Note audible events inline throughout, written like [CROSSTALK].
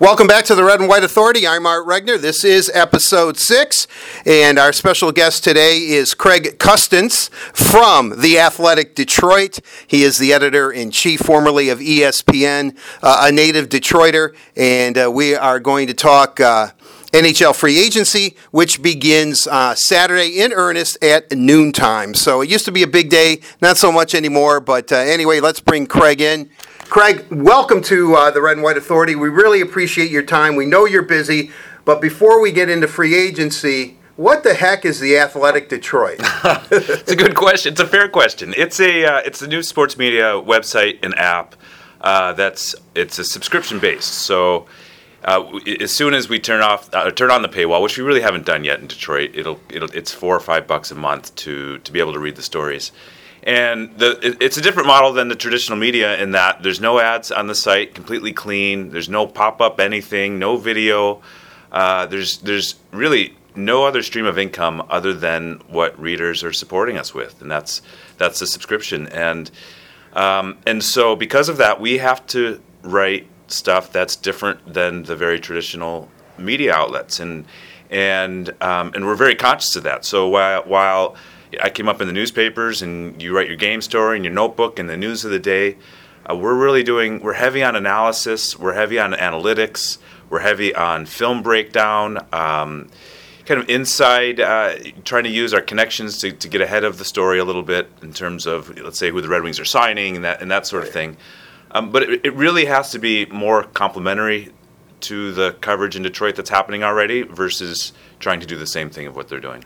Welcome back to the Red and White Authority. I'm Art Regner. This is episode six, and our special guest today is Craig Custance from The Athletic Detroit. He is the editor in chief, formerly of ESPN, uh, a native Detroiter, and uh, we are going to talk. Uh, NHL free agency, which begins uh, Saturday in earnest at noontime. So it used to be a big day, not so much anymore. But uh, anyway, let's bring Craig in. Craig, welcome to uh, the Red and White Authority. We really appreciate your time. We know you're busy, but before we get into free agency, what the heck is the Athletic Detroit? [LAUGHS] it's a good question. It's a fair question. It's a uh, it's a new sports media website and app uh, that's it's a subscription based. So uh, as soon as we turn off uh, turn on the paywall, which we really haven't done yet in Detroit, it'll it'll it's four or five bucks a month to to be able to read the stories. And the, it, it's a different model than the traditional media in that there's no ads on the site, completely clean. There's no pop up anything, no video. Uh, there's there's really no other stream of income other than what readers are supporting us with, and that's that's the subscription. And um, and so because of that, we have to write stuff that's different than the very traditional media outlets, and and um, and we're very conscious of that. So while while I came up in the newspapers, and you write your game story and your notebook and the news of the day. Uh, we're really doing. We're heavy on analysis. We're heavy on analytics. We're heavy on film breakdown. Um, kind of inside, uh, trying to use our connections to, to get ahead of the story a little bit in terms of, let's say, who the Red Wings are signing and that and that sort of thing. Um, but it, it really has to be more complementary to the coverage in Detroit that's happening already versus trying to do the same thing of what they're doing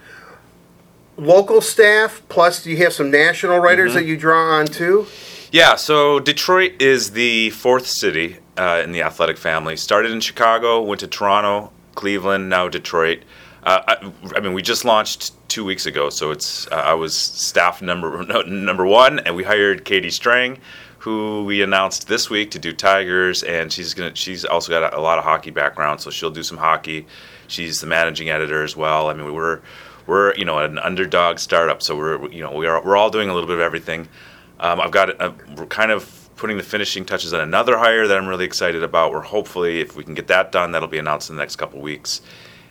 local staff plus do you have some national writers mm-hmm. that you draw on too? Yeah so detroit is the fourth city uh, in the athletic family. Started in chicago went to toronto cleveland now detroit. Uh, I, I, mean we just launched two weeks ago so it's uh, i was staff number [LAUGHS] no, number one and we hired katie strang who we announced this week to do tigers and she's gonna she's also got a, a lot of hockey background so she'll do some hockey. She's the managing editor as well. I mean we were we're you know an underdog startup, so we're you know we are we're all doing a little bit of everything. Um, I've got a, we're kind of putting the finishing touches on another hire that I'm really excited about. We're hopefully if we can get that done, that'll be announced in the next couple weeks.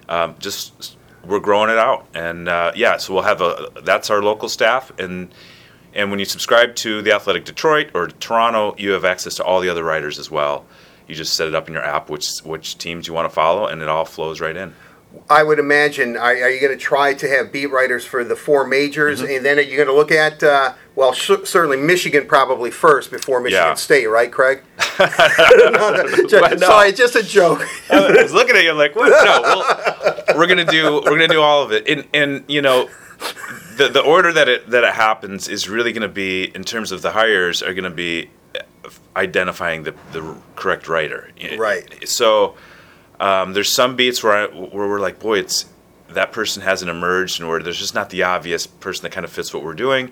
Um, just we're growing it out, and uh, yeah, so we'll have a that's our local staff and. And when you subscribe to the Athletic Detroit or Toronto, you have access to all the other writers as well. You just set it up in your app, which which teams you want to follow, and it all flows right in. I would imagine, are, are you going to try to have beat writers for the four majors, mm-hmm. and then are you going to look at, uh, well, sh- certainly Michigan probably first before Michigan yeah. State, right, Craig? no, no, just, no. Sorry, just a joke. I was looking at you like, what? No, we'll, we're going to do we're going to do all of it, and and you know, the the order that it that it happens is really going to be in terms of the hires are going to be identifying the the correct writer, right? So um, there's some beats where I, where we're like, boy, it's that person hasn't emerged, and where there's just not the obvious person that kind of fits what we're doing.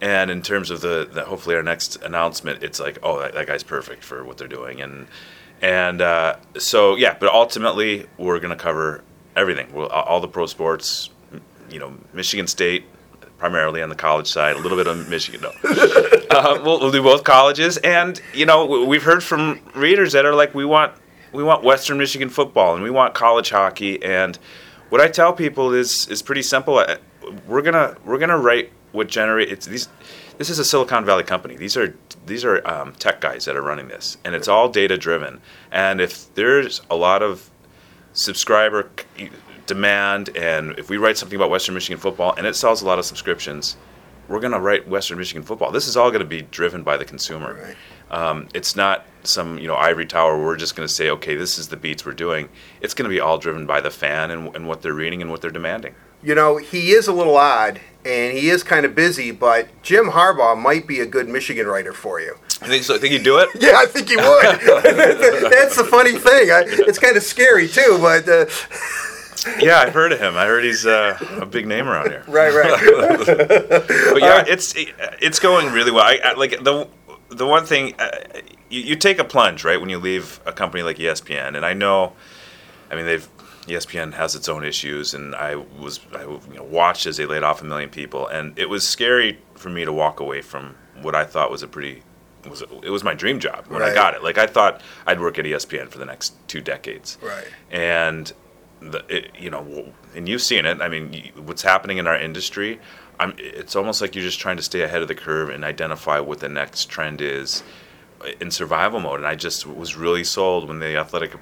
And in terms of the, the hopefully our next announcement, it's like, oh, that, that guy's perfect for what they're doing, and and uh, so yeah. But ultimately, we're to cover everything, we'll, all the pro sports, you know, Michigan State, primarily on the college side, a little bit of Michigan. No, [LAUGHS] uh, we'll, we'll, do both colleges, and you know, we've heard from readers that are like, we want we want Western Michigan football and we want college hockey. And what I tell people is is pretty simple. We're gonna we're gonna write what generate it's these. This is a Silicon Valley company. These are these are um, tech guys that are running this, and it's all data driven. And if there's a lot of subscriber demand, and if we write something about Western Michigan football and it sells a lot of subscriptions, we're going to write Western Michigan football. This is all going to be driven by the consumer. Right. Um, it's not some you know ivory tower. Where we're just going to say, okay, this is the beats we're doing. It's going to be all driven by the fan and, and what they're reading and what they're demanding. You know, he is a little odd and he is kind of busy, but Jim Harbaugh might be a good Michigan writer for you. I think so. I think he'd do it. [LAUGHS] yeah, I think he would. [LAUGHS] [LAUGHS] That's the funny thing. I, it's kind of scary too, but. Uh, yeah, I've heard of him. I heard he's uh, a big name around here. Right, right. but yeah, uh, it's it's going really well. I, I, like the the one thing uh, you, you take a plunge right when you leave a company like ESPN, and I know, I mean they've ESPN has its own issues, and I was I you know, watched as they laid off a million people, and it was scary for me to walk away from what I thought was a pretty was it was my dream job when Right. I got it. Like I thought I'd work at ESPN for the next two decades. Right. And the it, you know, and you've seen it. I mean, what's happening in our industry. I'm, it's almost like you're just trying to stay ahead of the curve and identify what the next trend is in survival mode. And I just was really sold when the athletic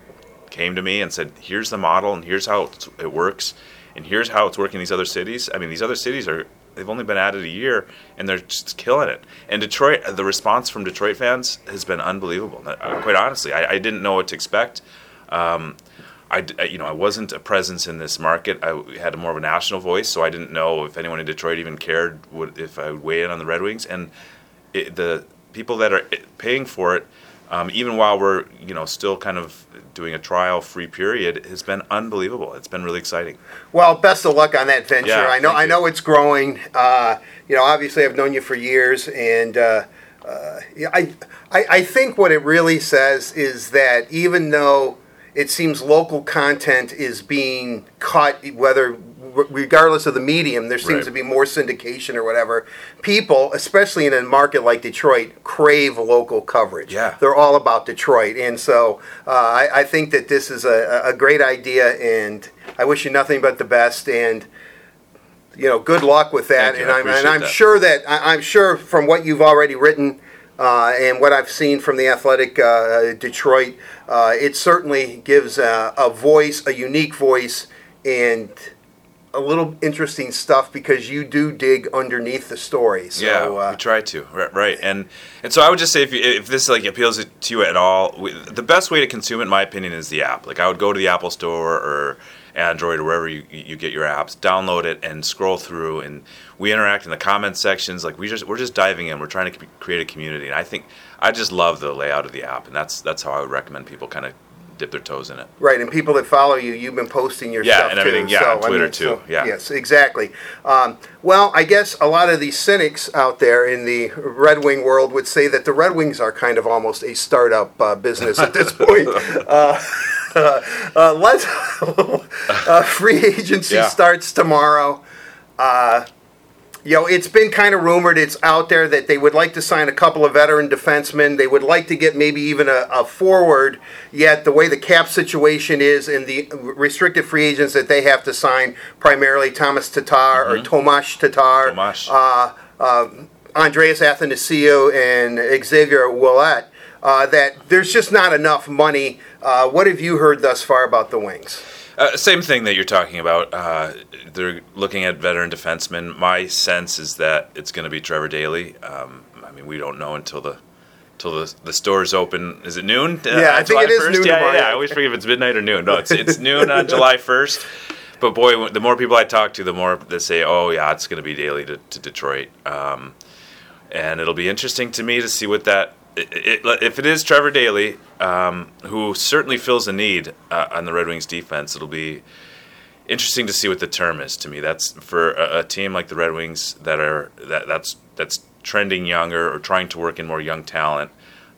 came to me and said, "Here's the model, and here's how it works, and here's how it's working in these other cities." I mean, these other cities are they've only been it a year, and they're just killing it. And Detroit, the response from Detroit fans has been unbelievable. Quite honestly, I, I didn't know what to expect. Um, I, I- you know, I wasn't a presence in this market. I had more of a national voice, so I didn't know if anyone in Detroit even cared what, if I would weigh in on the Red Wings. And it, the people that are paying for it, um, even while we're you know still kind of doing a trial free period, has been unbelievable. It's been really exciting. Well, best of luck on that venture. Yeah, I know. I you. know it's growing. Uh, you know, obviously, I've known you for years, and uh, uh, I, I, I think what it really says is that even though it seems local content is being cut, whether regardless of the medium, there seems Right. to be more syndication or whatever. People, especially in a market like Detroit, crave local coverage. Yeah. they're all about Detroit, and so uh, I, I think that this is a, a great idea, and I wish you nothing but the best, and you know, good luck with that. And I'm and I'm that. sure that I, I'm sure from what you've already written. Uh, and what I've seen from the Athletic uh, Detroit, uh, it certainly gives a, a voice, a unique voice, and a little interesting stuff because you do dig underneath the story. So, yeah, uh, we try to. Right, right. And and so I would just say if you, if this like appeals to you at all, we, the best way to consume it, in my opinion, is the app. Like I would go to the Apple Store or Android or wherever you, you get your apps, download it and scroll through, and we interact in the comment sections. Like we just we're just diving in. We're trying to create a community, and I think I just love the layout of the app, and that's that's how I would recommend people kind of dip their toes in it. Right, and people that follow you, you've been posting your Yeah, stuff and everything, too. yeah, so, on Twitter too, yeah. Yes, exactly. Um, well, I guess a lot of these cynics out there in the Red Wing world would say that the Red Wings are kind of almost a startup uh, business at this [LAUGHS] point. uh, [LAUGHS] uh, let's [LAUGHS] uh, free agency Yeah. starts tomorrow. Uh, you know, it's been kind of rumored, it's out there that they would like to sign a couple of veteran defensemen. They would like to get maybe even a, a forward, yet the way the cap situation is and the restricted free agents that they have to sign, primarily Thomas Tatar or Tomasz Tatar, Tomasz. Uh, uh, Andreas Athanasiou, and Xavier Ouellet, uh, that there's just not enough money. Uh, what have you heard thus far about the Wings? Uh, same thing that you're talking about. Uh, they're looking at veteran defensemen. My sense is that it's going to be Trevor Daley. Um, I mean, we don't know until the until the, the stores open. Is it noon? Uh, Yeah, I think July it is 1st? noon Yeah, tomorrow. yeah, yeah. I always forget if it's midnight or noon. No, it's it's noon on [LAUGHS] July 1st. But boy, the more people I talk to, the more they say, "Oh yeah, it's going to be Daley to, to Detroit." Um, and it'll be interesting to me to see what that it, it, if it is Trevor Daley, um, who certainly fills a need uh, on the Red Wings defense. It'll be interesting to see what the term is to me. That's for a, a team like the Red Wings that are that that's that's trending younger or trying to work in more young talent.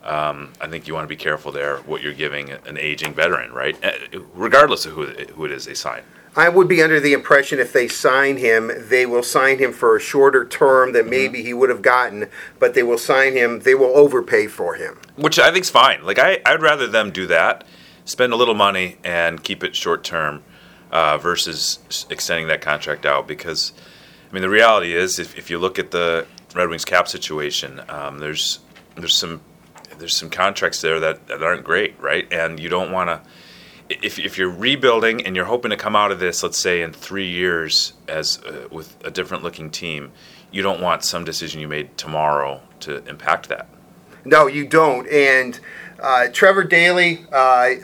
Um, I think you want to be careful there what you're giving an aging veteran, right? Uh, Regardless of who who it is they sign. I would be under the impression if they sign him, they will sign him for a shorter term than maybe he would have gotten, but they will sign him, they will overpay for him. which I think's fine. Like I, I'd rather them do that, spend a little money and keep it short term, uh, versus extending that contract out. Because, I mean, the reality is, if, if you look at the Red Wings cap situation, um, there's there's some there's some contracts there that, that aren't great, right? And you don't want to. If, if you're rebuilding and you're hoping to come out of this, let's say in three years as uh, with a different looking team, you don't want some decision you made tomorrow to impact that. No, you don't. And uh, Trevor Daley, uh,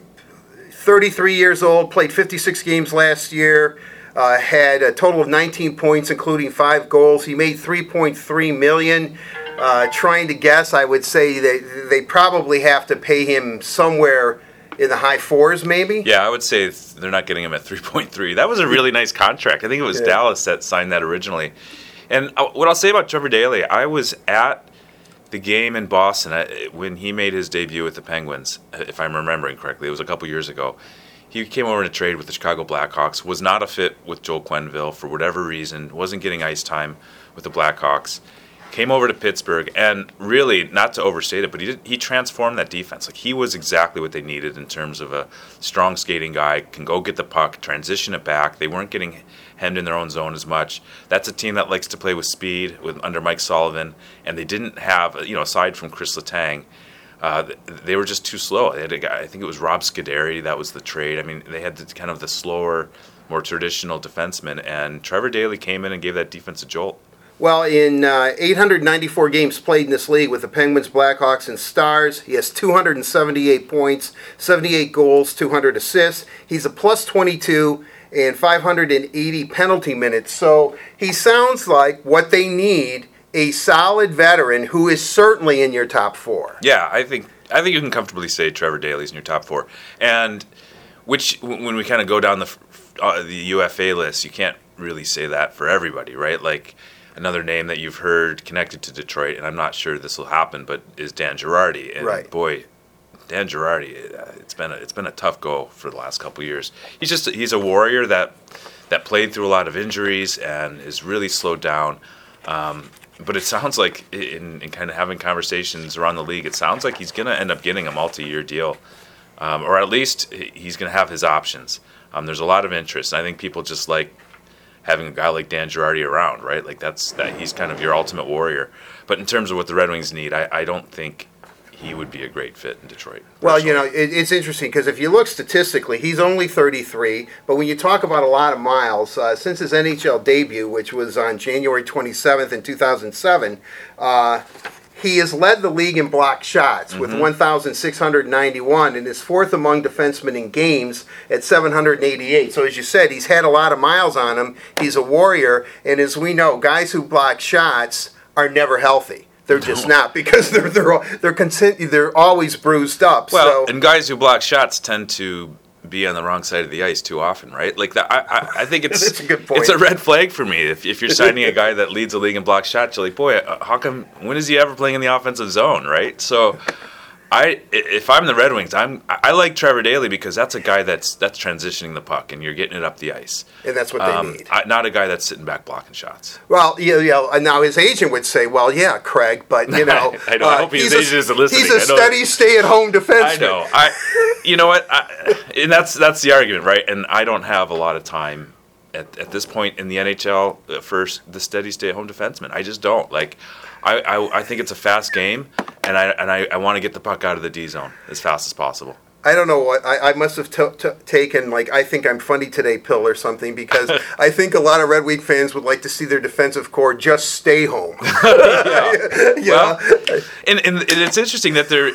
33 years old, played 56 games last year, uh, had a total of 19 points, including five goals. He made 3.3 million. Uh, trying to guess, I would say that they probably have to pay him somewhere in the high fours, maybe. Yeah, I would say they're not getting him at [LAUGHS] 3.3. That was a really nice contract. I think it was Yeah. Dallas that signed that originally. And uh, what I'll say about Trevor Daley, I was at the game in Boston uh, when he made his debut with the Penguins, uh, if I'm remembering correctly. It was a couple years ago. He came over to trade with the Chicago Blackhawks, was not a fit with Joel Quenneville for whatever reason, wasn't getting ice time with the Blackhawks. Came over to Pittsburgh, and really, not to overstate it, but he did, he transformed that defense. Like he was exactly what they needed in terms of a strong skating guy, can go get the puck, transition it back. They weren't getting hemmed in their own zone as much. That's a team that likes to play with speed with under Mike Sullivan, and they didn't have you know aside from Chris Letang. Uh, they were just too slow. They had a guy, I think it was Rob Scuderi, that was the trade. I mean, they had the, kind of the slower, more traditional defenseman, and Trevor Daley came in and gave that defense a jolt. Well, in uh, 894 games played in this league with the Penguins, Blackhawks, and Stars, he has 278 points, 78 goals, 200 assists. He's a plus 22 and 580 penalty minutes. So he sounds like what they need a solid veteran who is certainly in your top four. Yeah, I think I think you can comfortably say Trevor Daley's in your top four, and which when we kind of go down the uh, the UFA list, you can't really say that for everybody, right? Like another name that you've heard connected to Detroit, and I'm not sure this will happen, but is Dan Girardi, and right. boy. Dan Girardi, uh, it's been a, it's been a tough go for the last couple years. He's just he's a warrior that that played through a lot of injuries and is really slowed down. Um, but it sounds like in, in, kind of having conversations around the league, it sounds like he's going to end up getting a multi-year deal, um, or at least he's going to have his options. Um, there's a lot of interest. and I think people just like having a guy like Dan Girardi around, right? Like that's that he's kind of your ultimate warrior. But in terms of what the Red Wings need, I, I don't think he would be a great fit in Detroit. Well, you know, it, it's interesting because if you look statistically, he's only 33. But when you talk about a lot of miles, uh, since his NHL debut, which was on January 27th in 2007, uh, he has led the league in block shots with mm-hmm. 1,691 and is fourth among defensemen in games at 788. So, as you said, he's had a lot of miles on him. He's a warrior. And as we know, guys who block shots are never healthy. They're just not [LAUGHS] because they're they're they're they're always bruised up. Well, so. and guys who block shots tend to be on the wrong side of the ice too often, right? Like that, I, I, I think it's [LAUGHS] a good point. It's a red flag for me if, if you're signing a guy that leads the league in block shots. You're like, boy, uh, how come? When is he ever playing in the offensive zone, right? So I if I'm the Red Wings, I'm I like Trevor Daley because that's a guy that's that's transitioning the puck and you're getting it up the ice. And that's what um, they need. I, not a guy that's sitting back blocking shots. Well, yeah, yeah. Now his agent would say, "Well, yeah, Craig, but you [LAUGHS] know, I, know, uh, I hope his agent isn't listening. He's a steady, stay-at-home defenseman. I know. I, you know what? I, and that's that's the argument, right? And I don't have a lot of time at, at this point in the NHL uh, for the steady stay-at-home defenseman. I just don't like. I, I, I think it's a fast game, and I and I, I want to get the puck out of the D zone as fast as possible. I don't know what I, I must have t- t- taken like I think I'm funny today pill or something because [LAUGHS] I think a lot of Red Wing fans would like to see their defensive corps just stay home. [LAUGHS] yeah. [LAUGHS] yeah. Well, and, and it's interesting that they're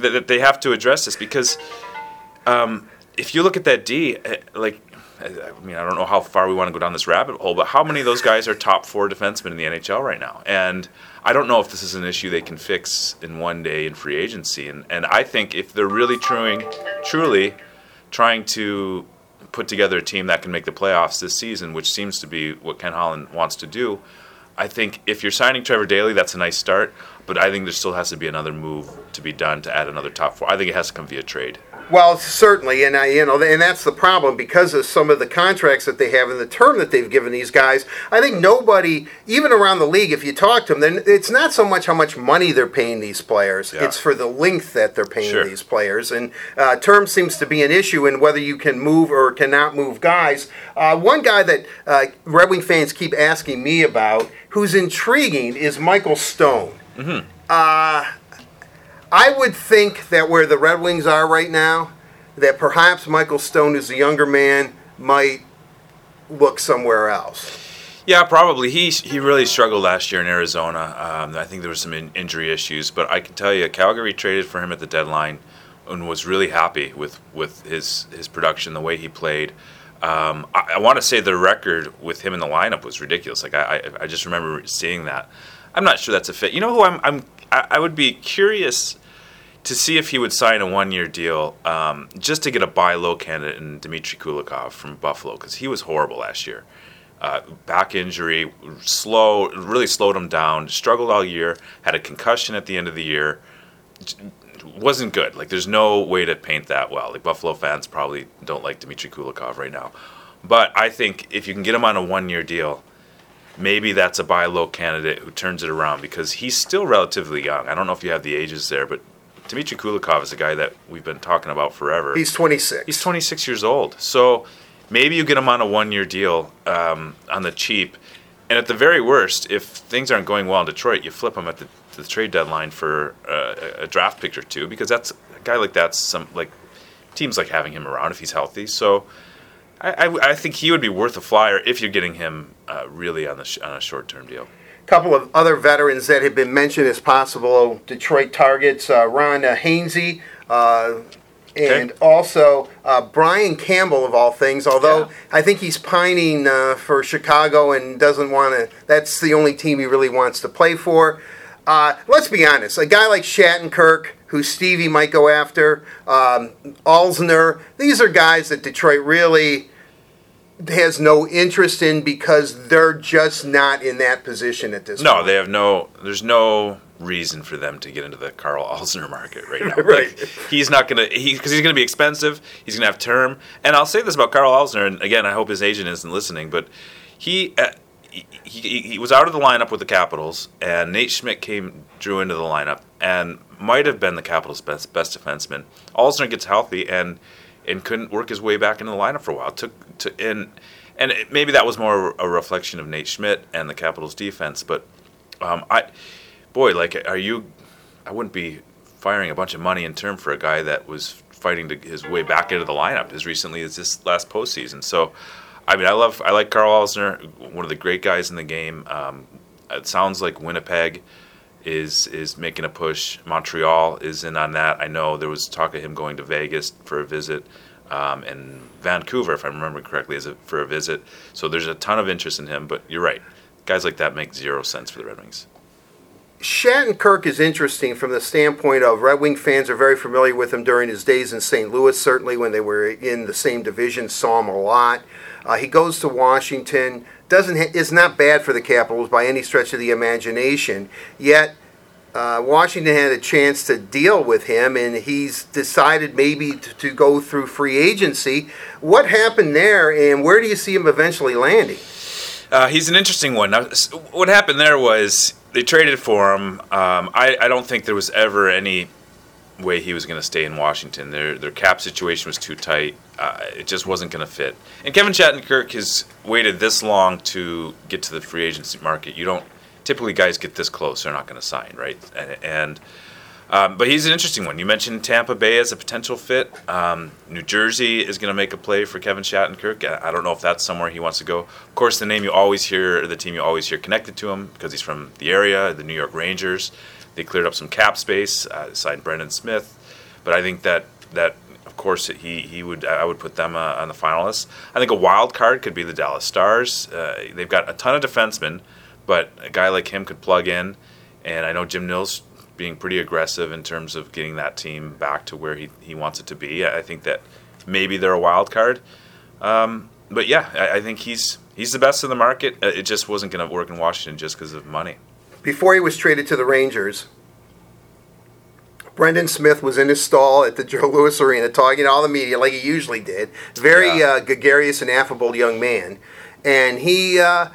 that they have to address this because um, if you look at that D, eh, like I mean, I don't know how far we want to go down this rabbit hole, but how many of those guys are top four defensemen in the NHL right now? And I don't know if this is an issue they can fix in one day in free agency. And, and I think if they're really truing, truly trying to put together a team that can make the playoffs this season, which seems to be what Ken Holland wants to do, I think if you're signing Trevor Daley, that's a nice start. But I think there still has to be another move to be done to add another top four. I think it has to come via trade. Well, certainly, and I, you know, and that's the problem because of some of the contracts that they have and the term that they've given these guys. I think nobody, even around the league, if you talk to them, then it's not so much how much money they're paying these players; yeah. it's for the length that they're paying sure. these players. And uh, term seems to be an issue in whether you can move or cannot move guys. Uh, one guy that uh, Red Wing fans keep asking me about, who's intriguing, is Michael Stone. Mm-hmm. Uh, I would think that where the Red Wings are right now, that perhaps Michael Stone, as a younger man, might look somewhere else. Yeah, probably. He he really struggled last year in Arizona. Um, I think there were some in, injury issues, but I can tell you, Calgary traded for him at the deadline and was really happy with, with his his production, the way he played. Um, I, I want to say the record with him in the lineup was ridiculous. Like I, I, I just remember seeing that. I'm not sure that's a fit. You know who I'm, I'm I, I would be curious to see if he would sign a one-year deal um, just to get a buy low candidate in Dmitry Kulikov from Buffalo because he was horrible last year. Uh, back injury, slow, really slowed him down. Struggled all year. Had a concussion at the end of the year. Wasn't good. Like there's no way to paint that well. Like Buffalo fans probably don't like Dmitry Kulikov right now, but I think if you can get him on a one-year deal, maybe that's a buy low candidate who turns it around because he's still relatively young. I don't know if you have the ages there, but Dmitry Kulikov is a guy that we've been talking about forever. He's 26. He's 26 years old. So maybe you get him on a one year deal um, on the cheap. And at the very worst, if things aren't going well in Detroit, you flip him at the, the trade deadline for uh, a draft pick or two because that's a guy like that's some like teams like having him around if he's healthy. So I, I, I think he would be worth a flyer if you're getting him uh, really on the sh- on a short term deal. Couple of other veterans that have been mentioned as possible Detroit targets: uh, Ron uh, Hainsey. Uh, and Okay. also uh, Brian Campbell, of all things. Although Yeah. I think he's pining uh, for Chicago and doesn't want to. That's the only team he really wants to play for. Uh, let's be honest. A guy like Shattenkirk, who Stevie might go after, um, Alzner. These are guys that Detroit really has no interest in because they're just not in that position at this point. No, point. they have no. There's no reason for them to get into the Carl Alzner market right now. [LAUGHS] Right. Like, he's not gonna. He because he's gonna be expensive. He's gonna have term. And I'll say this about Carl Alzner. And again, I hope his agent isn't listening, but he. Uh, he, he, he was out of the lineup with the Capitals, and Nate Schmidt came drew into the lineup, and might have been the Capitals' best best defenseman. Alzner gets healthy and and couldn't work his way back into the lineup for a while. Took to and and it, maybe that was more a reflection of Nate Schmidt and the Capitals' defense. But um, I, boy, like, are you? I wouldn't be firing a bunch of money in term for a guy that was fighting to his way back into the lineup as recently as this last postseason. So, I mean, I love, I like Carl Alzner, one of the great guys in the game. Um, it sounds like Winnipeg is is making a push. Montreal is in on that. I know there was talk of him going to Vegas for a visit, um, and Vancouver, if I remember correctly, is a, for a visit. So there's a ton of interest in him. But you're right, guys like that make zero sense for the Red Wings. Shattenkirk is interesting from the standpoint of Red Wing fans are very familiar with him during his days in St. Louis, certainly when they were in the same division, saw him a lot. Uh, he goes to Washington, doesn't ha- is not bad for the Capitals by any stretch of the imagination. Yet uh, Washington had a chance to deal with him, and he's decided maybe to, to go through free agency. What happened there, and where do you see him eventually landing? Uh, he's an interesting one. What happened there was they traded for him. Um, I, I don't think there was ever any way he was going to stay in Washington. Their their cap situation was too tight. Uh, it just wasn't going to fit. And Kevin Shattenkirk has waited this long to get to the free agency market. You don't typically guys get this close, they're not going to sign, right? And, and um, but he's an interesting one. You mentioned Tampa Bay as a potential fit. Um, New Jersey is going to make a play for Kevin Shattenkirk. I don't know if that's somewhere he wants to go. Of course, the name you always hear, the team you always hear connected to him because he's from the area, the New York Rangers. They cleared up some cap space, uh, signed Brendan Smith. But I think that that of course he he would I would put them uh, on the finalists. I think a wild card could be the Dallas Stars. Uh, they've got a ton of defensemen, but a guy like him could plug in. And I know Jim Nill's being pretty aggressive in terms of getting that team back to where he, he wants it to be. I think that maybe they're a wild card. Um, but yeah, I, I think he's he's the best in the market. Uh, It just wasn't going to work in Washington just because of money. before he was traded to the Rangers, Brendan Smith was in his stall at the Joe Louis Arena talking to all the media like he usually did. Very Yeah. uh, gregarious and affable young man, and he uh,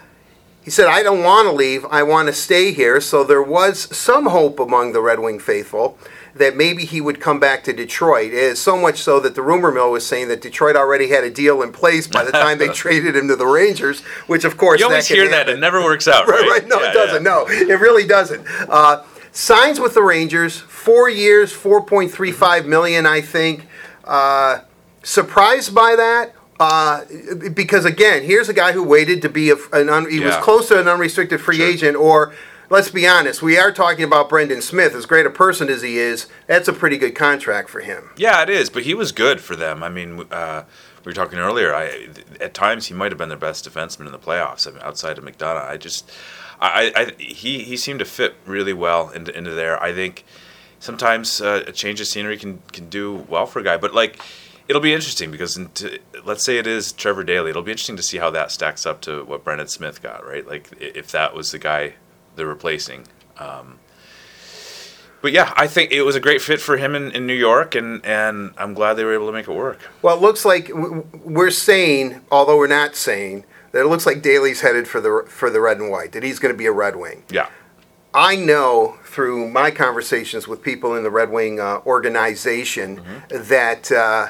he said, "I don't want to leave. I want to stay here." So there was some hope among the Red Wing faithful that maybe he would come back to Detroit. Eh, So much so that the rumor mill was saying that Detroit already had a deal in place by the time they [LAUGHS] traded him to the Rangers, which of course You always that hear that; it never works out, [LAUGHS] right? Right, right. No, Yeah, it doesn't. yeah. No, it really doesn't. Uh, signs with the Rangers, four years, four point three five million, I think. Uh, surprised by that. Uh, because again, here's a guy who waited to be a, an un, he was close to an unrestricted free Sure. agent, or let's be honest, we are talking about Brendan Smith. As great a person as he is, that's a pretty good contract for him. Yeah, it is, but he was good for them. I mean, uh, we were talking earlier. I, at times, he might have been their best defenseman in the playoffs. I mean, outside of McDonagh, I just, I, I, he, he seemed to fit really well into, into there. I think sometimes uh, a change of scenery can can do well for a guy, but like. It'll be interesting because, into, let's say it is Trevor Daley. It'll be interesting to see how that stacks up to what Brendan Smith got, right? Like if that was the guy they're replacing. Um, but yeah, I think it was a great fit for him in, in New York, and, and I'm glad they were able to make it work. Well, it looks like we're saying, although we're not saying, that that it looks like Daley's headed for the for the red and white. That he's going to be a Red Wing. Yeah. I know through my conversations with people in the Red Wing uh, organization Mm-hmm. that uh,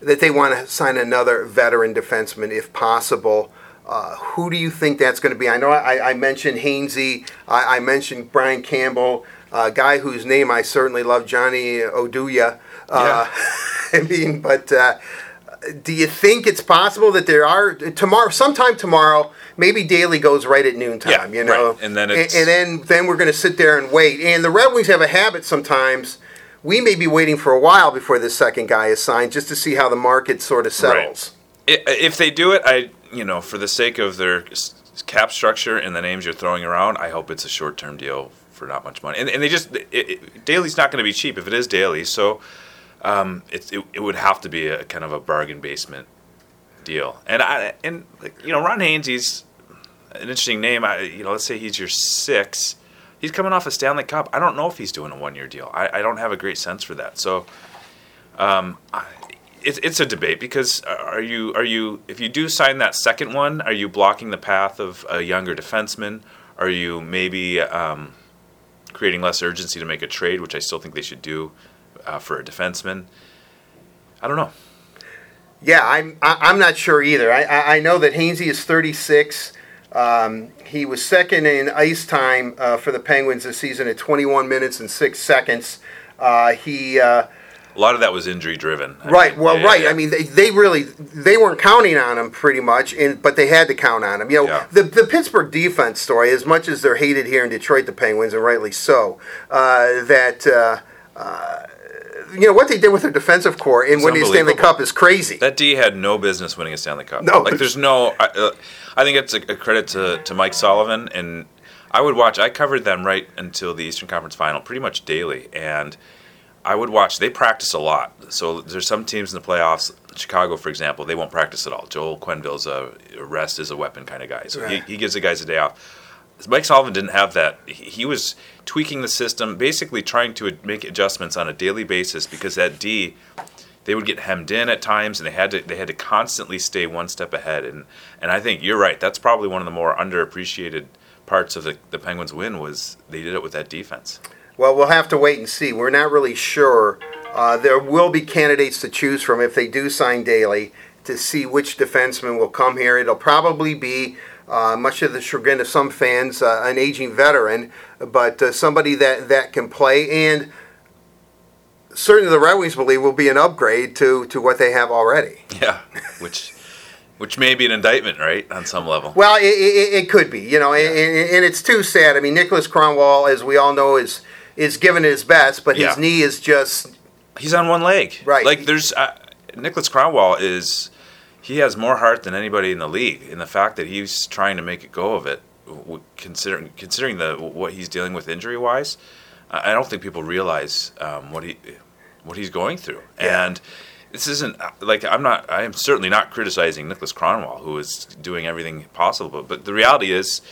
that they want to sign another veteran defenseman if possible. Uh, who do you think that's going to be? I know I, I mentioned Hainsey. I, I mentioned Brian Campbell, a guy whose name I certainly love, Johnny Oduya. Uh, [LAUGHS] I mean, but uh, do you think it's possible that there are tomorrow, sometime tomorrow, maybe Daley goes right at noontime, Yeah, you know, right. And then and, and then then we're going to sit there and wait. And the Red Wings have a habit sometimes. We may be waiting for a while before this second guy is signed, just to see how the market sort of settles. I- If they do it, I you know for the sake of their cap structure and the names you're throwing around, I hope it's a short term deal for not much money. And, and they just it, it, Daley's not going to be cheap if it is Daley, so um, it, it it would have to be a kind of a bargain basement deal. And I and you know Ron Haynes, he's an interesting name. I you know let's say he's your six. He's coming off a Stanley Cup. I don't know if he's doing a one year deal. I, I don't have a great sense for that. So um, it's it's a debate because are you are you if you do sign that second one, are you blocking the path of a younger defenseman? Are you maybe um, creating less urgency to make a trade, which I still think they should do uh, for a defenseman? I don't know. Yeah, I'm I, I'm not sure either. I I, I know that Hainsey is 36. Um, he was second in ice time uh, for the Penguins this season at 21 minutes and six seconds. Uh, he uh, A lot of that was injury driven. I Right. mean, Well, yeah, right. yeah. I mean, they, they really they weren't counting on him pretty much, and but they had to count on him. You know, Yeah. the the Pittsburgh defense story, as much as they're hated here in Detroit, the Penguins, and rightly so, uh, that. Uh, uh, you know what they did with their defensive corps in winning the Stanley. Cup is crazy. That D had no business winning a Stanley Cup. No. like there's no. I, uh, I think it's a, a credit to, to Mike Sullivan, and I would watch. I covered them right until the Eastern Conference Final, pretty much daily, and I would watch. They practice a lot. So there's some teams in the playoffs. Chicago, for example, they won't practice at all. Joel Quenneville's a rest is a weapon kind of guy, so he, he gives the guys a day off. Mike Sullivan didn't have that. He was tweaking the system, basically trying to make adjustments on a daily basis because that D, they would get hemmed in at times, and they had to they had to constantly stay one step ahead. And and I think you're right. That's probably one of the more underappreciated parts of the, the Penguins' win was they did it with that defense. Well, we'll have to wait and see. We're not really sure. Uh, there will be candidates to choose from if they do sign Daley to see which defenseman will come here. It'll probably be, uh, much to the chagrin of some fans, uh, an aging veteran, but uh, somebody that, that can play. And certainly the Red Wings believe will be an upgrade to, to what they have already. [LAUGHS] Yeah, which which may be an indictment, right, on some level. Well, it, it, it could be, you know, and, and and it's too sad. I mean, Nicholas Kronwall, as we all know, is is giving his best, but his Yeah. knee is just He's on one leg. Right. Like there's uh, Nicholas Kronwall is he has more heart than anybody in the league. In the fact that he's trying to make a go of it, considering considering the what he's dealing with injury wise, I I don't think people realize um, what he what he's going through. Yeah. And this isn't uh, like I'm not. I am certainly not criticizing Nicholas Kronwall, who is doing everything possible. But, but the reality is,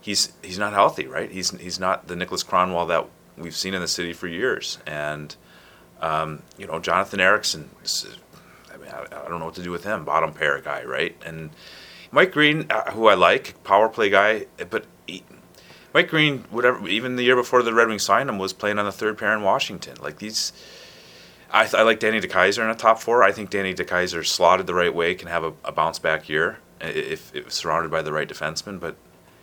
he's he's not healthy, right? He's he's not the Nicholas Kronwall that we've seen in the city for years. And um, you know, Jonathan Ericsson. Mean, I, I don't know what to do with him. Bottom pair guy, right? And Mike Green, uh, who I like, power play guy, but he, Mike Green, whatever, even the year before the Red Wings signed him, was playing on the third pair in Washington. Like these, I, I like Danny DeKeyser in a top four. I think Danny DeKeyser slotted the right way can have a, a bounce back year if, if surrounded by the right defenseman. But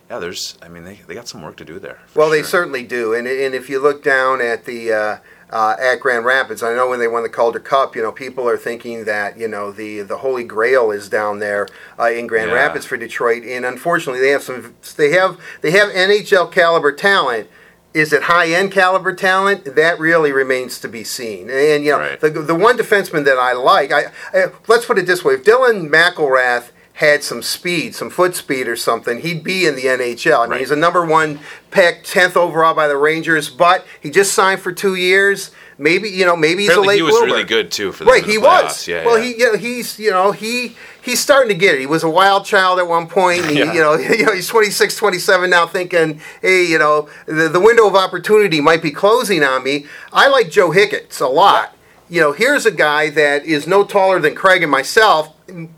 yeah, there's, I mean, they, they got some work to do there. Well, they certainly do, and and if you look down at the uh, uh, at Grand Rapids, I know when they won the Calder Cup, you know, people are thinking that you know the the Holy Grail is down there uh, in Grand Yeah. Rapids for Detroit, and unfortunately, they have some they have they have NHL caliber talent. Is it high end caliber talent? That really remains to be seen. And you know, Right. the the one defenseman that I like, I, I let's put it this way: if Dylan McIlrath had some speed, some foot speed or something, he'd be in the NHL. I mean, Right. he's a number one pick, tenth overall by the Rangers, but he just signed for two years. Maybe you know, maybe he's Apparently a late he was bloomer. really good too for Right, he was. Yeah, well, yeah. he you know, he's you know he he's starting to get it. He was a wild child at one point. He, [LAUGHS] Yeah. you know, [LAUGHS] you know, he's 26, 27 now, thinking, hey, you know, the, the window of opportunity might be closing on me. I like Joe Hicketts a lot. You know, here's a guy that is no taller than Craig and myself.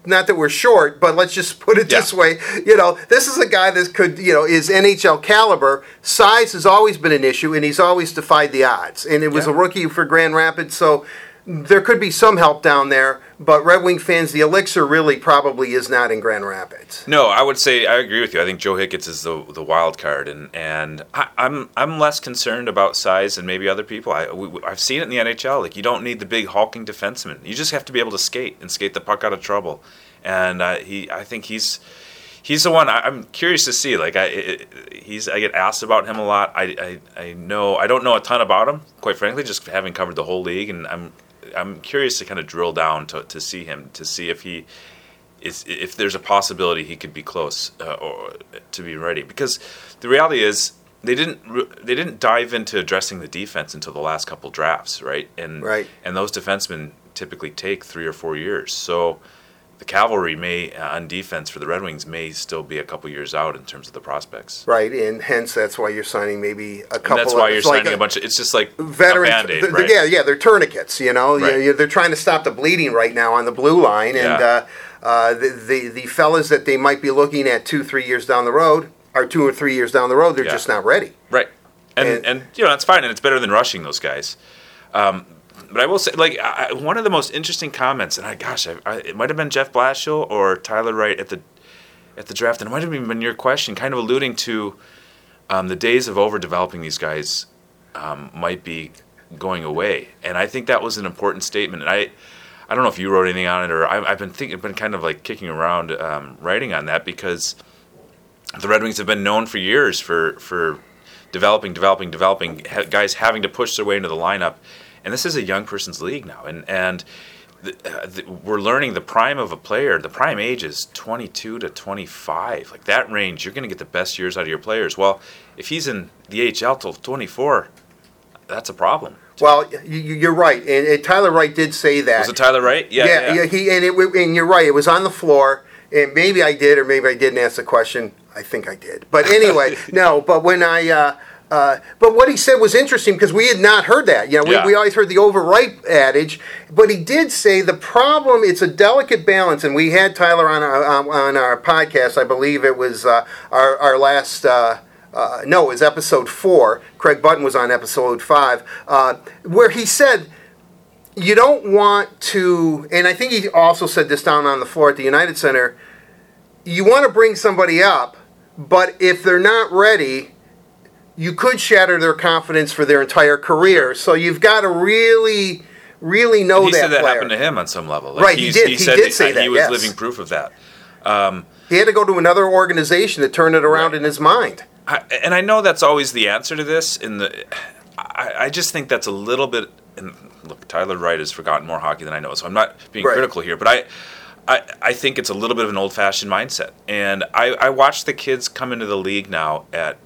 Not that we're short, but let's just put it Yeah. this way. You know, this is a guy that could, you know, is NHL caliber. Size has always been an issue, and he's always defied the odds. And it was Yeah. a rookie for Grand Rapids, so there could be some help down there. But Red Wing fans, the elixir really probably is not in Grand Rapids. No, I would say I agree with you. I think Joe Hicketts is the the wild card, and and I, I'm I'm less concerned about size than maybe other people. I we, I've seen it in the NHL. Like you don't need the big hulking defenseman. You just have to be able to skate and skate the puck out of trouble. And uh, he, I think he's he's the one I, I'm curious to see. Like I, it, he's I get asked about him a lot. I, I I know I don't know a ton about him, quite frankly, just having covered the whole league, and I'm I'm curious to kind of drill down to to see him to see if he is if there's a possibility he could be close uh, or to be ready. Because the reality is they didn't they didn't dive into addressing the defense until the last couple drafts right? And Right. and those defensemen typically take three or four years. So the cavalry may uh, on defense for the Red Wings may still be a couple years out in terms of the prospects Right, and hence that's why you're signing maybe a couple. and that's why of, you're it's like signing a, bunch of it's just like veterans. a band-aid th- th- right Yeah, yeah, they're tourniquets. You know, Right. you- they're trying to stop the bleeding right now on the blue line, and Yeah. uh, uh, the, the the fellas that they might be looking at two, three years down the road, or two or three years down the road, they're Yeah. just not ready. Right. And, And- and you know that's fine, and it's better than rushing those guys. Um, but I will say, like I, one of the most interesting comments, and I gosh, I, I, it might have been Jeff Blashill or Tyler Wright at the at the draft, and it might have even been your question, kind of alluding to um, the days of overdeveloping these guys um, might be going away, and I think that was an important statement. And I, I don't know if you wrote anything on it, or I, I've been thinking, been kind of like kicking around um, writing on that because the Red Wings have been known for years for for developing, developing, developing guys having to push their way into the lineup, and this is a young person's league now, and and the, uh, the, we're learning the prime of a player. The prime age is 22 to 25, like that range. You're going to get the best years out of your players. Well, if he's in the HL till 24, that's a problem. Well, you, you're right, and, and Tyler Wright did say that. Was it Tyler Wright? Yeah, yeah, yeah, he and it and you're right. It was on the floor, and maybe I did, or maybe I didn't ask the question. I think I did, but anyway, [LAUGHS] no. But when I, uh, uh, but what he said was interesting because we had not heard that. You know, we, Yeah. we always heard the overripe adage, but he did say the problem. It's a delicate balance, and we had Tyler on our um, on our podcast. I believe it was uh, our our last. Uh, uh, no, it was episode four. Craig Button was on episode five, uh, where he said you don't want to, and I think he also said this down on the floor at the United Center. You want to bring somebody up, but if they're not ready, you could shatter their confidence for their entire career. So you've got to really, really know he that said that player. happened to him on some level. Like Right, he did. He said did say that, He was yes. living proof of that. Um, he had to go to another organization to turn it around Right. in his mind. I, and I know that's always the answer to this. In the, I, I just think that's a little bit. And look, Tyler Wright has forgotten more hockey than I know, so I'm not being Right. critical here. But I, I, I think it's a little bit of an old-fashioned mindset. And I, I watch the kids come into the league now at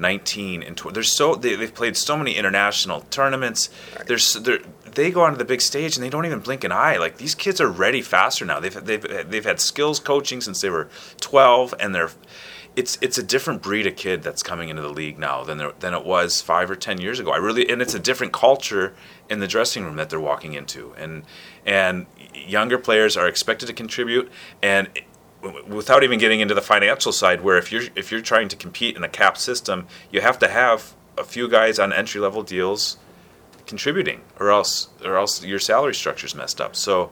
19 and tw- they're so they, they've played so many international tournaments. There's they go onto the big stage and they don't even blink an eye. Like these kids are ready faster now. They've they've they've had skills coaching since they were 12, and they're it's it's a different breed of kid that's coming into the league now than there, than it was five or ten years ago. I really and it's a different culture in the dressing room that they're walking into, and and younger players are expected to contribute and. Without even getting into the financial side, where if you're if you're trying to compete in a cap system, you have to have a few guys on entry level deals contributing, or else or else your salary structure's messed up. So,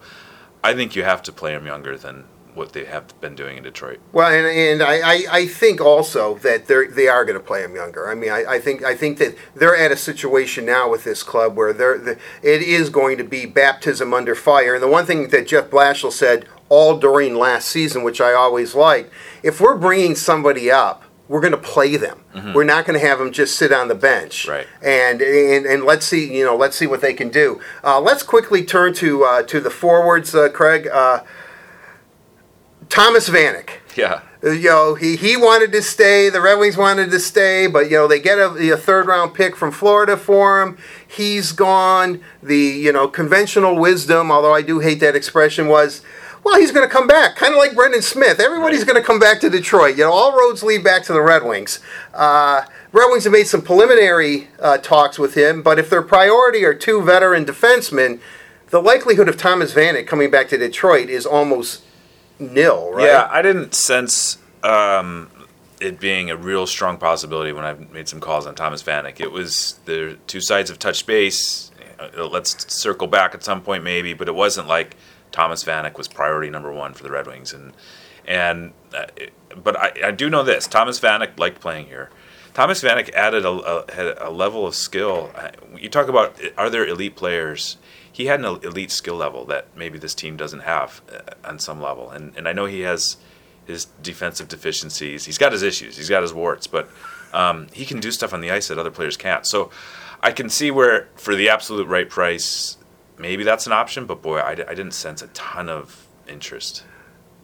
I think you have to play them younger than what they have been doing in Detroit. Well, and, and I, I, think also that they they are going to play him younger. I mean, I, I think I think that they're at a situation now with this club where they're, the it is going to be baptism under fire. And the one thing that Jeff Blashill said all during last season, which I always like, if we're bringing somebody up, we're going to play them. We're not going to have them just sit on the bench. Right. And, and and let's see, you know, let's see what they can do. Uh, let's quickly turn to uh, to the forwards, uh, Craig. Uh, Thomas Vanek. Yeah. Uh, you know, he, he wanted to stay. The Red Wings wanted to stay, but you know they get a, a third round pick from Florida for him. He's gone. The you know conventional wisdom, although I do hate that expression, was well he's going to come back, kind of like Brendan Smith. Everybody's going to come back to Detroit. You know, all roads lead back to the Red Wings. Uh, Red Wings have made some preliminary uh, talks with him, but if their priority are two veteran defensemen, the likelihood of Thomas Vanek coming back to Detroit is almost nil, right? Yeah, I didn't sense um, it being a real strong possibility when I made some calls on Thomas Vanek. It was the two sides of touch base. Uh, let's circle back at some point, maybe, but it wasn't like Thomas Vanek was priority number one for the Red Wings. And and uh, but I, I do know this: Thomas Vanek liked playing here. Thomas Vanek added a, a, a level of skill. Uh, you talk about are there elite players? He had an elite skill level that maybe this team doesn't have uh, on some level, and and I know he has his defensive deficiencies. He's got his issues. He's got his warts, but um, he can do stuff on the ice that other players can't. So I can see where for the absolute right price, maybe that's an option. But boy, I, I didn't sense a ton of interest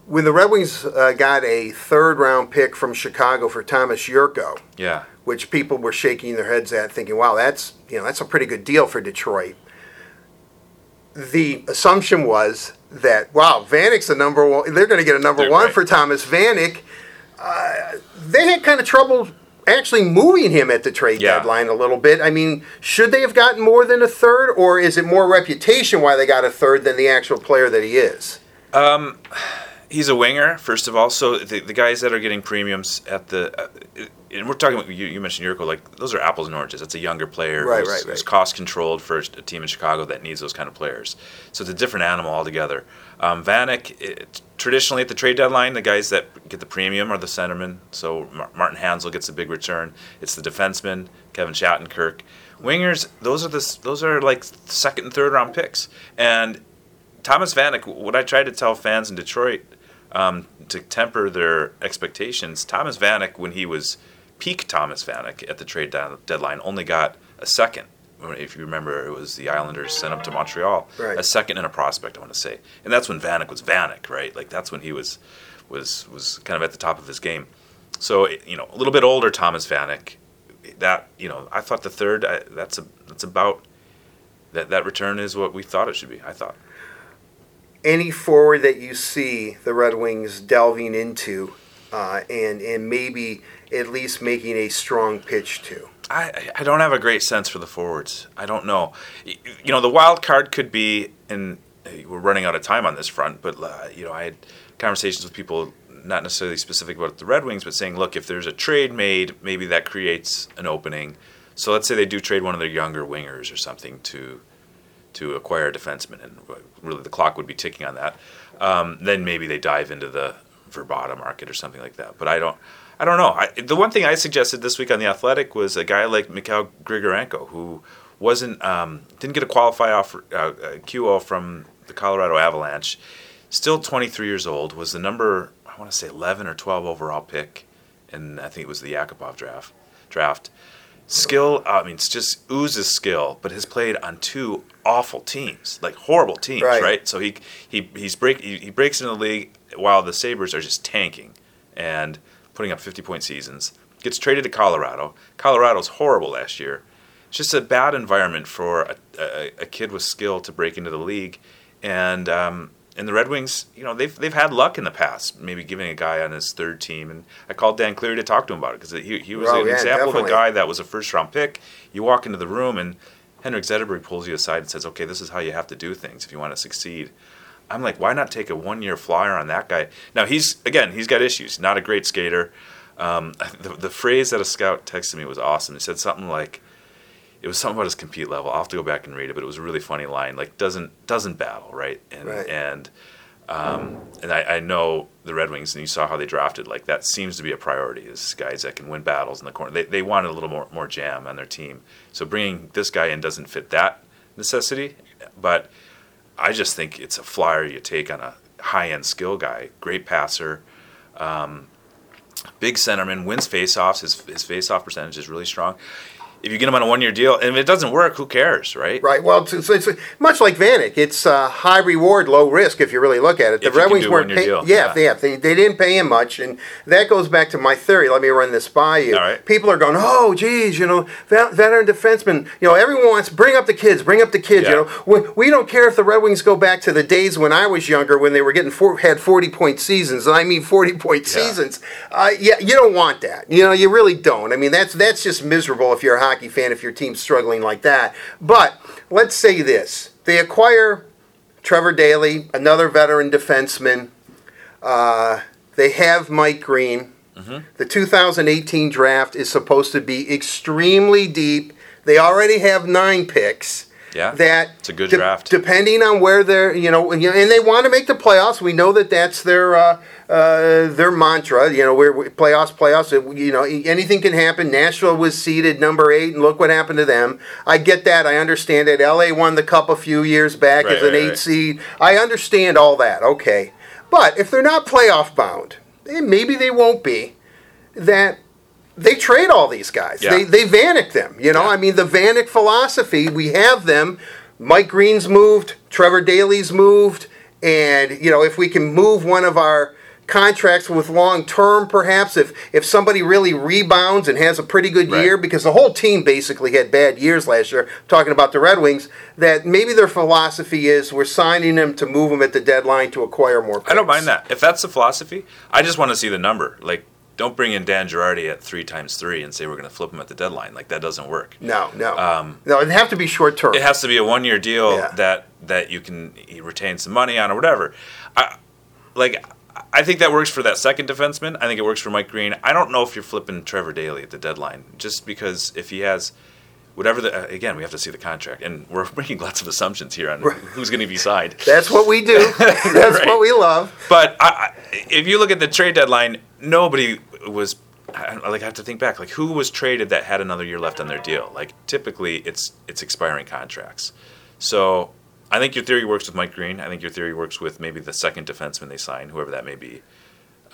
when the Red Wings uh, got a third round pick from Chicago for Thomas Jurco, yeah, which people were shaking their heads at, thinking, "Wow, that's you know that's a pretty good deal for Detroit." The assumption was that wow, Vanek's the number one. They're going to get a number they're one right. for Thomas Vanek. Uh, they had kind of trouble actually moving him at the trade yeah. deadline a little bit. I mean, should they have gotten more than a third, or is it more reputation why they got a third than the actual player that he is? Um he's a winger, first of all. So the, the guys that are getting premiums at the, uh, and we're talking about you, you mentioned Jurco, like those are apples and oranges. That's a younger player right, who's, right, right. who's cost controlled for a team in Chicago that needs those kind of players. So it's a different animal altogether. Um, Vanek, it, traditionally at the trade deadline, the guys that get the premium are the centermen. So Martin Hanzal gets a big return. It's the defenseman, Kevin Shattenkirk. Wingers, those are the those are like second and third round picks. And Thomas Vanek, what I tried to tell fans in Detroit um, to temper their expectations, Thomas Vanek, when he was peak Thomas Vanek at the trade deadline, only got a second. If you remember, it was the Islanders sent him to Montreal, right. a second and a prospect, I want to say, and that's when Vanek was Vanek, right? Like that's when he was was was kind of at the top of his game. So you know, a little bit older Thomas Vanek. That you know, I thought the third. I, that's a that's about that that return is what we thought it should be. I thought any forward that you see the Red Wings delving into uh, and and maybe at least making a strong pitch to? I, I don't have a great sense for the forwards. I don't know. You know, the wild card could be, and we're running out of time on this front, but, uh, you know, I had conversations with people, not necessarily specific about the Red Wings, but saying, look, if there's a trade made, maybe that creates an opening. So let's say they do trade one of their younger wingers or something to to acquire a defenseman, and really the clock would be ticking on that. Um, then maybe they dive into the Vrbata market or something like that. But I don't, I don't know. I, the one thing I suggested this week on the Athletic was a guy like Mikhail Grigorenko who wasn't um, didn't get a qualify offer uh, uh QO from the Colorado Avalanche. Still 23 years old. Was the number I want to say 11 or 12 overall pick, and I think it was the Yakupov draft. Draft skill. I mean, it's just oozes skill, but has played on two awful teams, like horrible teams, right? right? So he he he's break he, he breaks into the league while the Sabres are just tanking and putting up 50 point seasons. Gets traded to Colorado. Colorado's horrible last year. It's just a bad environment for a, a, a kid with skill to break into the league, and um, and the Red Wings, you know, they've they've had luck in the past, maybe giving a guy on his third team. And I called Dan Cleary to talk to him about it because he he was oh, an yeah, example definitely. of a guy that was a first round pick. You walk into the room and Henrik Zetterberg pulls you aside and says, "Okay, this is how you have to do things if you want to succeed." I'm like, why not take a one year flyer on that guy? Now he's again, he's got issues. Not a great skater. Um, [LAUGHS] the, the phrase that a scout texted me was awesome. He said something like, it was something about his compete level. I'll have to go back and read it, but it was a really funny line. Like doesn't doesn't battle right and right. and um, and I, I, know the Red Wings, and you saw how they drafted. Like that seems to be a priority. Is guys that can win battles in the corner. They they wanted a little more more jam on their team. So bringing this guy in doesn't fit that necessity. But I just think it's a flyer you take on a high end skill guy. Great passer, um, big centerman, wins faceoffs. His his faceoff percentage is really strong if you get them on a one year deal, and if it doesn't work, who cares, right? Right. Well, it's, it's, it's much like Vanek. It's uh, high reward, low risk if you really look at it. The if Red Wings weren't paying. Yeah, yeah. They, they didn't pay him much, and that goes back to my theory. Let me run this by you. All right. People are going, oh, geez, you know, veteran defenseman. You know, everyone wants bring up the kids, bring up the kids. Yeah. You know, we, we, don't care if the Red Wings go back to the days when I was younger, when they were getting four, had forty point seasons. And I mean forty point yeah. seasons. Uh, yeah, you don't want that. You know, you really don't. I mean, that's that's just miserable if you're a hockey fan. If your team's struggling like that. But let's say this they acquire Trevor Daley, another veteran defenseman. Uh, they have Mike Green. Mm-hmm. The 2018 draft is supposed to be extremely deep. They already have nine picks. Yeah, That it's a good de- draft. Depending on where they're, you know, and, you know, and they want to make the playoffs. We know that that's their uh, uh, their mantra. You know, we're we- playoffs, playoffs. You know, anything can happen. Nashville was seeded number eight, and look what happened to them. I get that. I understand it. LA won the cup a few years back Right, as an right, eight right. seed. I understand all that. Okay, but if they're not playoff bound, and maybe they won't be, that they trade all these guys. Yeah. They they Vanek them. You know, Yeah. I mean the Vanek philosophy. We have them. Mike Green's moved. Trevor Daley's moved. And you know, if we can move one of our contracts with long term, perhaps if if somebody really rebounds and has a pretty good Right. year, because the whole team basically had bad years last year. Talking about the Red Wings, that maybe their philosophy is we're signing them to move them at the deadline to acquire more. Picks. I don't mind that. If that's the philosophy, I just want to see the number. Like, don't bring in Dan Girardi at three times three and say we're going to flip him at the deadline. Like, that doesn't work. No, no, Um, no. It'd have to be short term. It has to be a one year deal Yeah. that that you can retain some money on or whatever. I like. I think that works for that second defenseman. I think it works for Mike Green. I don't know if you're flipping Trevor Daley at the deadline, just because if he has whatever the uh, again, we have to see the contract, and we're [LAUGHS] making lots of assumptions here on who's going to be signed. [LAUGHS] That's what we do. [LAUGHS] That's Right. what we love. But I, I, if you look at the trade deadline, nobody was. I, like I have to think back. Like who was traded that had another year left on their deal? Like typically, it's it's expiring contracts. So I think your theory works with Mike Green. I think your theory works with maybe the second defenseman they sign, whoever that may be.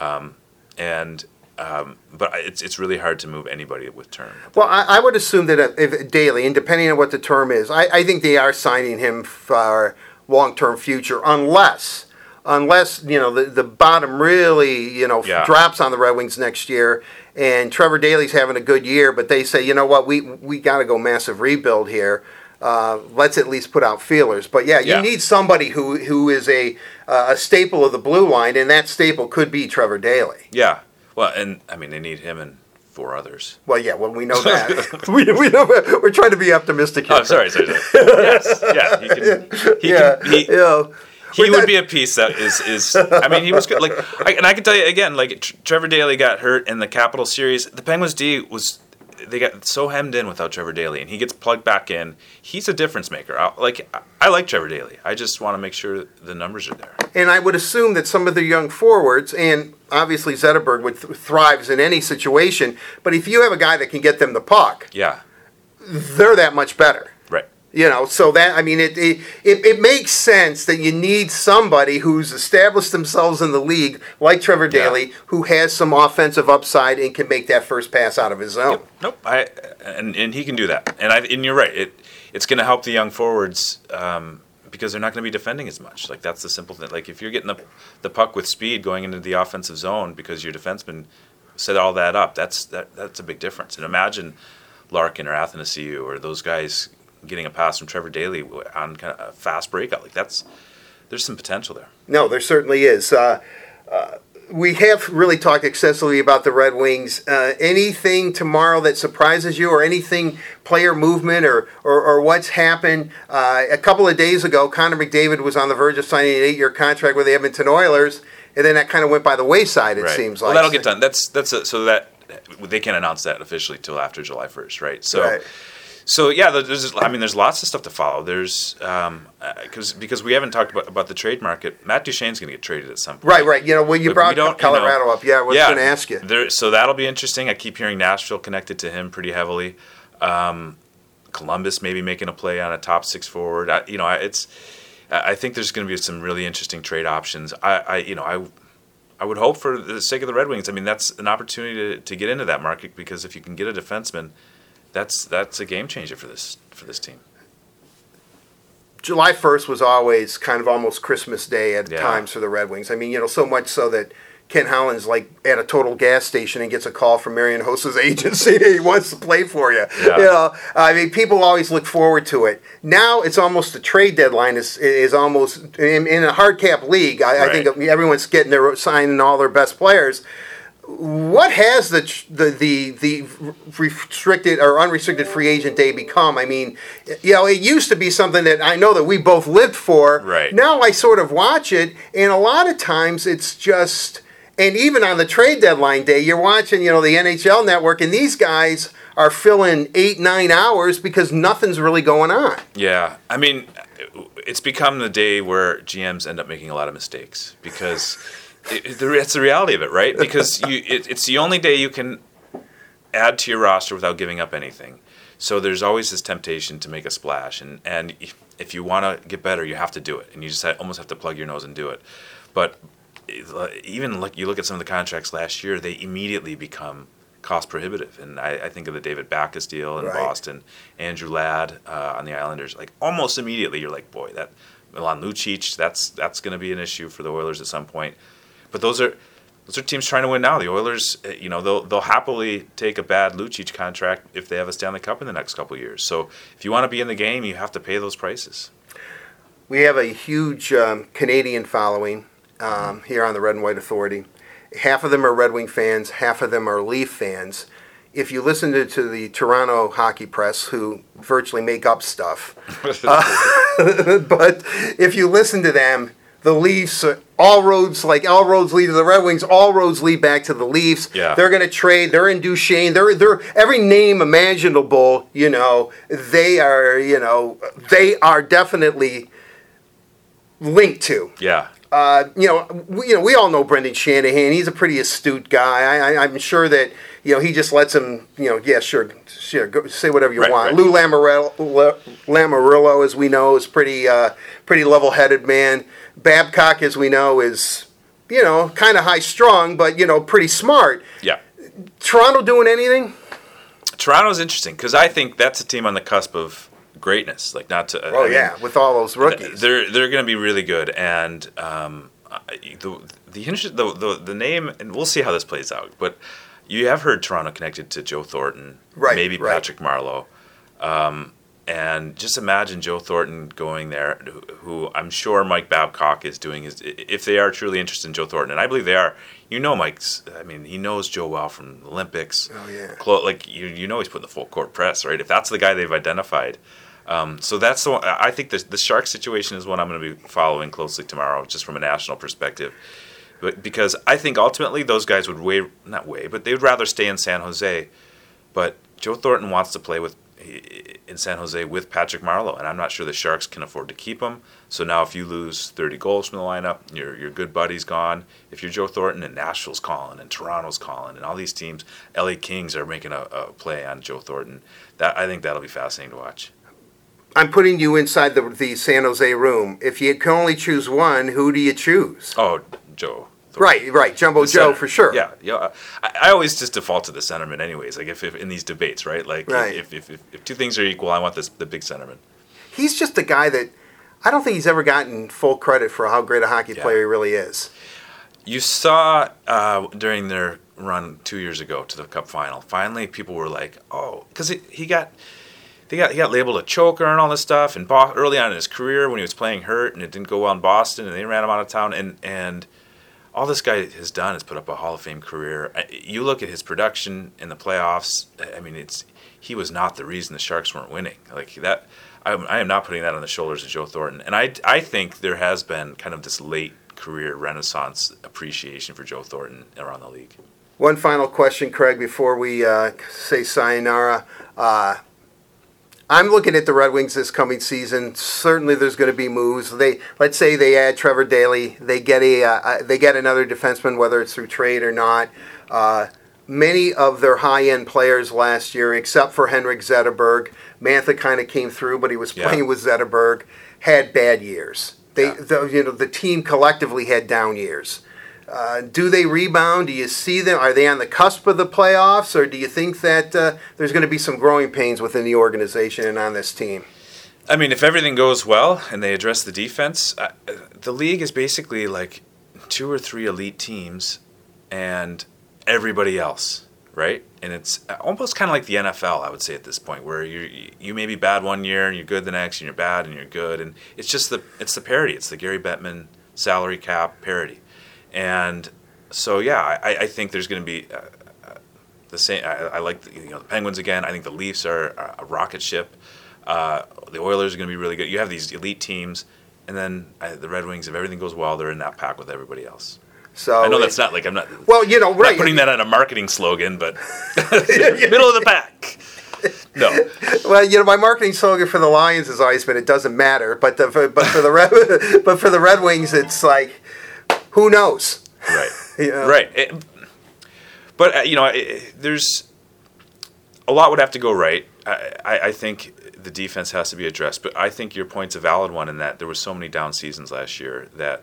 Um, and um, but it's it's really hard to move anybody with term. Well, I, I would assume that if Daley, and depending on what the term is, I, I think they are signing him for long-term future, unless, unless you know the, the bottom really you know Yeah. drops on the Red Wings next year, and Trevor Daley's having a good year, but they say, you know what, we we got to go massive rebuild here. Uh, let's at least put out feelers. But yeah, you Yeah. need somebody who who is a uh, a staple of the blue line, and that staple could be Trevor Daley. Yeah. Well, and I mean they need him and four others. Well, yeah, well, we know [LAUGHS] that. [LAUGHS] we, we know, we're trying to be optimistic here. Oh, sorry, sorry. sorry. [LAUGHS] yes, yeah. He can. He yeah, can. He, yeah. he We're would not- be a piece that is is. I mean, he was good. Like, I, and I can tell you again, like Trevor Daley got hurt in the Capital Series. The Penguins D was they got so hemmed in without Trevor Daley, and he gets plugged back in. He's a difference maker. I, like I, I like Trevor Daley. I just want to make sure the numbers are there. And I would assume that some of the young forwards, and obviously Zetterberg would th- thrives in any situation, but if you have a guy that can get them the puck, Yeah. they're that much better. Right. You know, so that I mean, it, it it it makes sense that you need somebody who's established themselves in the league, like Trevor Yeah. Daley, who has some offensive upside and can make that first pass out of his zone. Nope. I and and he can do that. And I and you're right. It it's going to help the young forwards um, because they're not going to be defending as much. Like that's the simple thing. Like if you're getting the the puck with speed going into the offensive zone because your defenseman set all that up, that's that that's a big difference. And imagine Larkin or Athanasiou or those guys getting a pass from Trevor Daley on kind of a fast breakout. Like that's there's some potential there. No, there certainly is. Uh, uh, we have really talked extensively about the Red Wings. Uh, anything tomorrow that surprises you, or anything player movement, or or, or what's happened? Uh, a couple of days ago, Connor McDavid was on the verge of signing an eight-year contract with the Edmonton Oilers, and then that kind of went by the wayside. It seems like. well, that'll get done. That's that's a, so that they can't announce that officially till after July first, right? So. Right. So yeah, there's I mean there's lots of stuff to follow. There's um, because because we haven't talked about, about the trade market. Matt Duchene's going to get traded at some point. Right, right. You know, when you But we brought don't, you Colorado know- up, yeah, I was going to ask you. There, so that'll be interesting. I keep hearing Nashville connected to him pretty heavily. Um, Columbus maybe making a play on a top six forward. I, you know, I, it's. I I think there's going to be some really interesting trade options. I, I, you know, I, I would hope for the sake of the Red Wings. I mean, that's an opportunity to, to get into that market because if you can get a defenseman, that's that's a game changer for this for this team. July 1st was always kind of almost Christmas Day at Yeah. times for the Red Wings. I mean, you know, so much so that Ken Holland's like at a total gas station and gets a call from Marian Hossa's [LAUGHS] agency. That he wants to play for you. Yeah. You know, I mean, people always look forward to it. Now it's almost the trade deadline is is almost in, in a hard cap league. I, I think everyone's getting their signing all their best players. What has the the the the restricted or unrestricted free agent day become? I mean, you know, it used to be something that I know that we both lived for. Right. Now I sort of watch it, and a lot of times it's just. And even on the trade deadline day, you're watching, you know, the NHL network, and these guys are filling eight, nine hours because nothing's really going on. Yeah, I mean, it's become the day where GMs end up making a lot of mistakes because it, it's the reality of it, right? Because you, [LAUGHS] it, it's the only day you can add to your roster without giving up anything. So there's always this temptation to make a splash, and and if you want to get better, you have to do it, and you just almost have to plug your nose and do it. But even like you look at some of the contracts last year, they immediately become cost prohibitive. And I, I think of the David Backes deal in right. Boston, Andrew Ladd uh, on the Islanders. Like almost immediately, you're like, boy, that Milan Lucic, that's that's going to be an issue for the Oilers at some point. But those are those are teams trying to win now. The Oilers, uh, you know, they'll they'll happily take a bad Lucic contract if they have a Stanley Cup in the next couple years. So if you want to be in the game, you have to pay those prices. We have a huge um, Canadian following um, here on the Red and White Authority. Half of them are Red Wing fans, half of them are Leaf fans. If you listen to, to the Toronto hockey press, who virtually make up stuff, [LAUGHS] uh, [LAUGHS] but if you listen to them, the Leafs, all roads like all roads lead to the Red Wings, all roads lead back to the Leafs. Yeah. They're going to trade. They're in Duchene. They're they're every name imaginable. You know, they are. You know, they are definitely linked to. Yeah. Uh, you know, we, you know, we all know Brendan Shanahan. He's a pretty astute guy. I, am sure that you know he just lets him. You know, yeah, sure, sure, go, say whatever you right, want. Right. Lou Lamoriello, Lamoriello, as we know, is pretty, uh, pretty level-headed man. Babcock, as we know, is you know kind of high strung, but you know pretty smart. Yeah. Toronto doing anything? Toronto's interesting because I think that's a team on the cusp of greatness. Like not to. Oh I mean, yeah, with all those rookies, they're they're going to be really good. And um, the the, the the the name, and we'll see how this plays out. But you have heard Toronto connected to Joe Thornton, right? Maybe right. Patrick Marleau. Um, and just imagine Joe Thornton going there, who, I'm sure Mike Babcock is doing his. If they are truly interested in Joe Thornton, and I believe they are, you know Mike's. I mean, he knows Joe well from the Olympics. Oh yeah. Like you, you know he's putting the full court press, right? If that's the guy they've identified, um, so that's the one, I think the, the shark situation is one I'm going to be following closely tomorrow, just from a national perspective. But because I think ultimately those guys would weigh not weigh, but they would rather stay in San Jose. But Joe Thornton wants to play with in San Jose with Patrick Marleau, and I'm not sure the Sharks can afford to keep him. So now, if you lose 30 goals from the lineup, your your good buddy's gone. If you're Joe Thornton, and Nashville's calling, and Toronto's calling, and all these teams, LA Kings are making a, a play on Joe Thornton. That I think that'll be fascinating to watch. I'm putting you inside the, the San Jose room. If you can only choose one, who do you choose? Oh, Joe. Right, right, Jumbo Joe center. for sure. Yeah, yeah. I, I always just default to the centerman, anyways. Like if, if in these debates, right? Like Right. If, if, if, if two things are equal, I want this the big centerman. He's just a guy that I don't think he's ever gotten full credit for how great a hockey Yeah. player he really is. You saw uh, during their run two years ago to the Cup final. Finally, people were like, "Oh," because he, he got they got he got labeled a choker and all this stuff. And Bo- early on in his career, when he was playing hurt and it didn't go well in Boston, and they ran him out of town, and and all this guy has done is put up a Hall of Fame career. You look at his production in the playoffs. I mean, it's he was not the reason the Sharks weren't winning. Like that, I, I am not putting that on the shoulders of Joe Thornton. And I I think there has been kind of this late career renaissance appreciation for Joe Thornton around the league. One final question, Craig, before we uh, say sayonara. Uh, I'm looking at the Red Wings this coming season. Certainly, there's going to be moves. They let's say they add Trevor Daley. They get a uh, uh, they get another defenseman, whether it's through trade or not. Uh, many of their high end players last year, except for Henrik Zetterberg, Mantha kind of came through, but he was Yeah. playing with Zetterberg. Had bad years. They Yeah. the, you know the team collectively had down years. Uh, do they rebound? Do you see them? Are they on the cusp of the playoffs, or do you think that uh, there's going to be some growing pains within the organization and on this team? I mean, if everything goes well and they address the defense, uh, the league is basically like two or three elite teams and everybody else, right? And it's almost kind of like the NFL, I would say at this point, where you you may be bad one year and you're good the next, and you're bad and you're good, and it's just the it's the parity. It's the Gary Bettman salary cap parity, and so yeah, I, I think there's going to be uh, uh, the same. I, I like the, you know the Penguins again. I think the Leafs are, a rocket ship. Uh, the Oilers are going to be really good. You have these elite teams, and then uh, the Red Wings. If everything goes well, they're in that pack with everybody else. So I know that's not like I'm not. well, you know, right? not putting that on a marketing slogan, but [LAUGHS] [LAUGHS] middle of the pack. No, Well, you know, my marketing slogan for the Lions has always been "It doesn't matter," but the, but for the Red, [LAUGHS] but for the Red Wings, it's like, who knows? right, [LAUGHS] right. It- but uh, you know, it, there's a lot would have to go right. I, I, I think the defense has to be addressed, but I think your point's a valid one in that there was so many down seasons last year that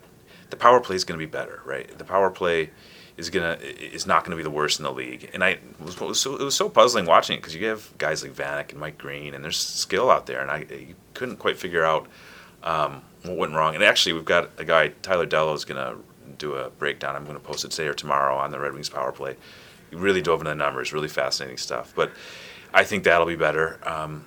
the power play is going to be better, right? The power play is gonna is not going to be the worst in the league, and I it was, it was so, it was so puzzling watching it because you have guys like Vanek and Mike Green, and there's skill out there, and I you couldn't quite figure out um, what went wrong. And actually, we've got a guy Tyler Dellow is going to do a breakdown. I'm going to post it today or tomorrow on the Red Wings power play. He really dove into the numbers, really fascinating stuff. But I think that'll be better. Um,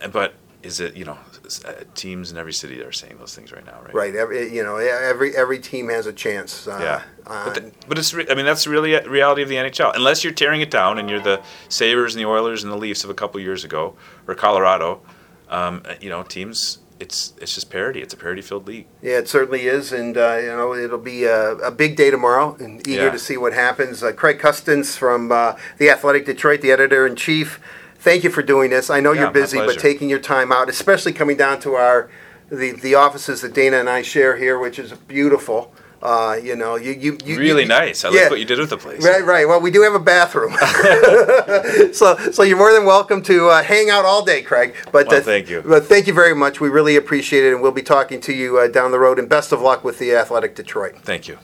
and- but is it you know uh, teams in every city are saying those things right now, right? Right. Every, you know, every every team has a chance. Uh, Yeah, but, th- but it's re- I mean that's really a reality of the NHL. Unless you're tearing it down and you're the Sabres and the Oilers and the Leafs of a couple years ago or Colorado, um, you know teams. It's it's just parity. It's a parity-filled league. Yeah, it certainly is, and uh, you know it'll be a, a big day tomorrow, and eager Yeah. to see what happens. Uh, Craig Custance from uh, the Athletic Detroit, the editor in chief. Thank you for doing this. I know Yeah, you're busy, but taking your time out, especially coming down to our the the offices that Dana and I share here, which is beautiful. Uh, you know, you you, you Really you- nice. I yeah. like what you did with the place. Right, right. Well, we do have a bathroom, [LAUGHS] so so you're more than welcome to uh, hang out all day, Craig. But Well, uh, thank you. But thank you very much. We really appreciate it, and we'll be talking to you uh, down the road. And best of luck with the Athletic Detroit. Thank you.